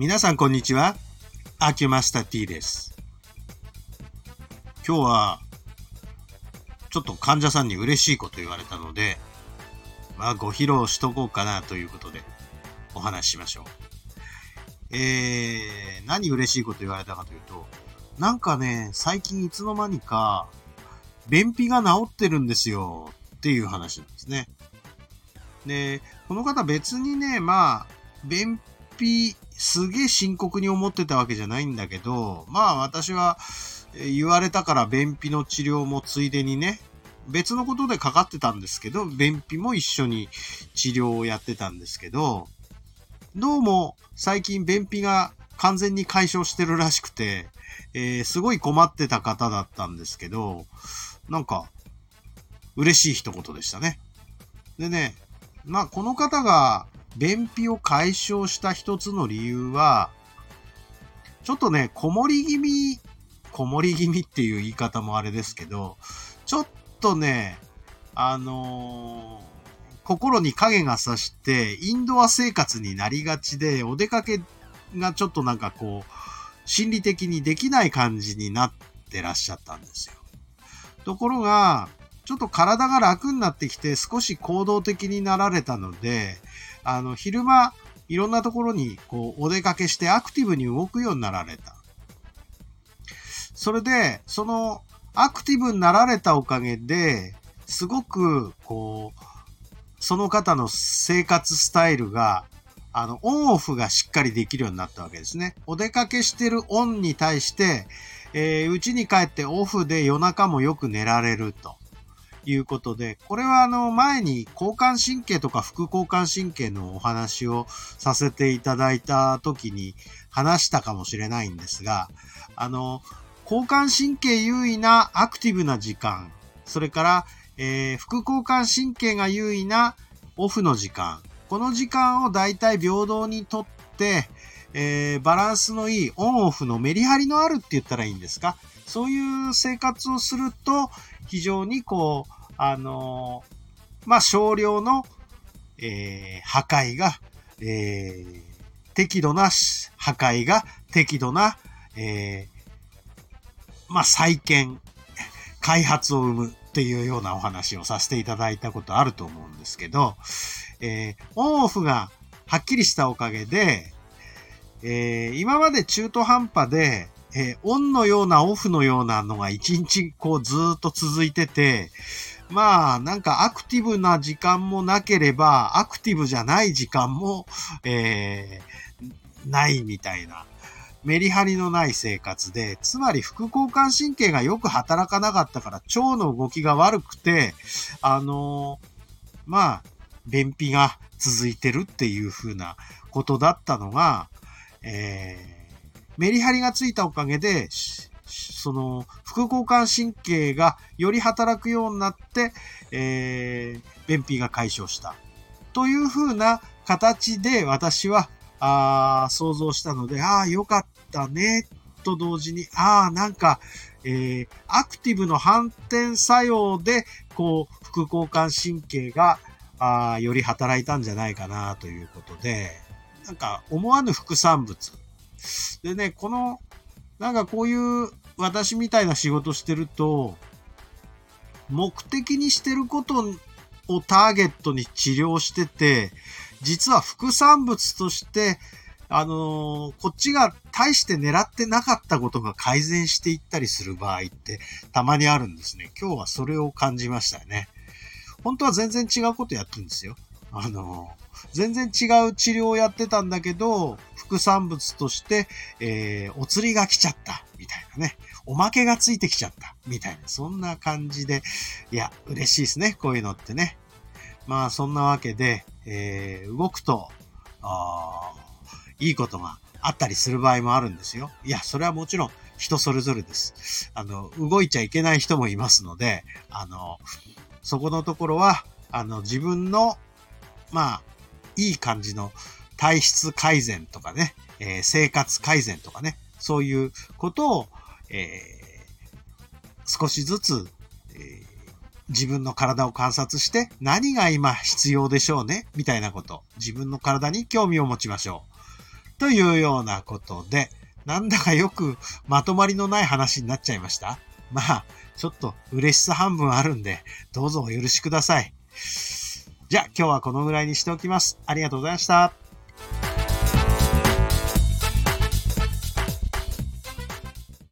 皆さんこんにちは。アキュマスタ T です。今日は、ちょっと患者さんに嬉しいこと言われたので、まあご披露しとこうかなということでお話ししましょう。えー、何嬉しいこと言われたかというと、なんかね、最近いつの間にか、便秘が治ってるんですよっていう話なんですね。で、この方別にね、まあ、便すげえ深刻に思ってたわけじゃないんだけど、まあ私は言われたから便秘の治療もついでにね、別のことでかかってたんですけど、便秘も一緒に治療をやってたんですけど、どうも最近便秘が完全に解消してるらしくて、えーすごい困ってた方だったんですけど、なんか、嬉しい一言でしたね。でね、まあこの方が便秘を解消した一つの理由は、ちょっとね、こもり気味、こもり気味っていう言い方もあれですけど、ちょっとね、あのー心に影がさして、インドア生活になりがちで、お出かけがちょっとなんかこう、心理的にできない感じになってらっしゃったんですよ。ところが、ちょっと体が楽になってきて少し行動的になられたので、あの、昼間、いろんなところにこう、お出かけしてアクティブに動くようになられた。それで、その、アクティブになられたおかげで、すごく、こう、その方の生活スタイルが、あの、オンオフがしっかりできるようになったわけですね。お出かけしてるオンに対して、えー、家に帰ってオフで夜中もよく寝られるということで、これはあの前に交感神経とか副交感神経のお話をさせていただいた時に話したかもしれないんですが、あの、交感神経優位なアクティブな時間、それから、えー副交感神経が優位なオフの時間、この時間をだいたい平等にとって、えーバランスのいいオンオフのメリハリのあるって言ったらいいんですか？そういう生活をすると、非常にこう、あのーまあ、少量の、えー破壊が、えー適度な破壊が適度な、えーまあ、再建、開発を生むっていうようなお話をさせていただいたことあると思うんですけど、えーオンオフがはっきりしたおかげで、えー今まで中途半端で、えーオンのようなオフのようなのが一日こうずっと続いてて、まあなんかアクティブな時間もなければ、アクティブじゃない時間も、えーないみたいな。メリハリのない生活で、つまり副交感神経がよく働かなかったから腸の動きが悪くて、あのーまあ、便秘が続いてるっていう風なことだったのが、えーメリハリがついたおかげで、その、副交感神経がより働くようになって、えー便秘が解消した。という風な形で私は、あ想像したので、ああ、よかったね、と同時に、ああ、なんか、えーアクティブの反転作用で、こう、副交感神経が、あより働いたんじゃないかな、ということで、なんか、思わぬ副産物。でね、この、なんかこういう、私みたいな仕事してると、目的にしてることをターゲットに治療してて、実は副産物として、あのーこっちが大して狙ってなかったことが改善していったりする場合ってたまにあるんですね。今日はそれを感じましたね。本当は全然違うことやってるんですよ。あのー全然違う治療をやってたんだけど、副産物として、えーお釣りが来ちゃった、みたいなね。おまけがついてきちゃった、みたいな。そんな感じで、いや、嬉しいですね。こういうのってね。まあ、そんなわけで、えー動くと、あいいことがあったりする場合もあるんですよ。いや、それはもちろん人それぞれです。あの、動いちゃいけない人もいますので、あの、そこのところは、あの、自分の、まあ、いい感じの体質改善とかね、えー生活改善とかね、そういうことを、えー少しずつ、えー自分の体を観察して何が今必要でしょうねみたいなこと。自分の体に興味を持ちましょうというようなことで、なんだかよくまとまりのない話になっちゃいました。まあ、ちょっと嬉しさ半分あるんで、どうぞお許しください。じゃあ今日はこのぐらいにしておきます。ありがとうございました。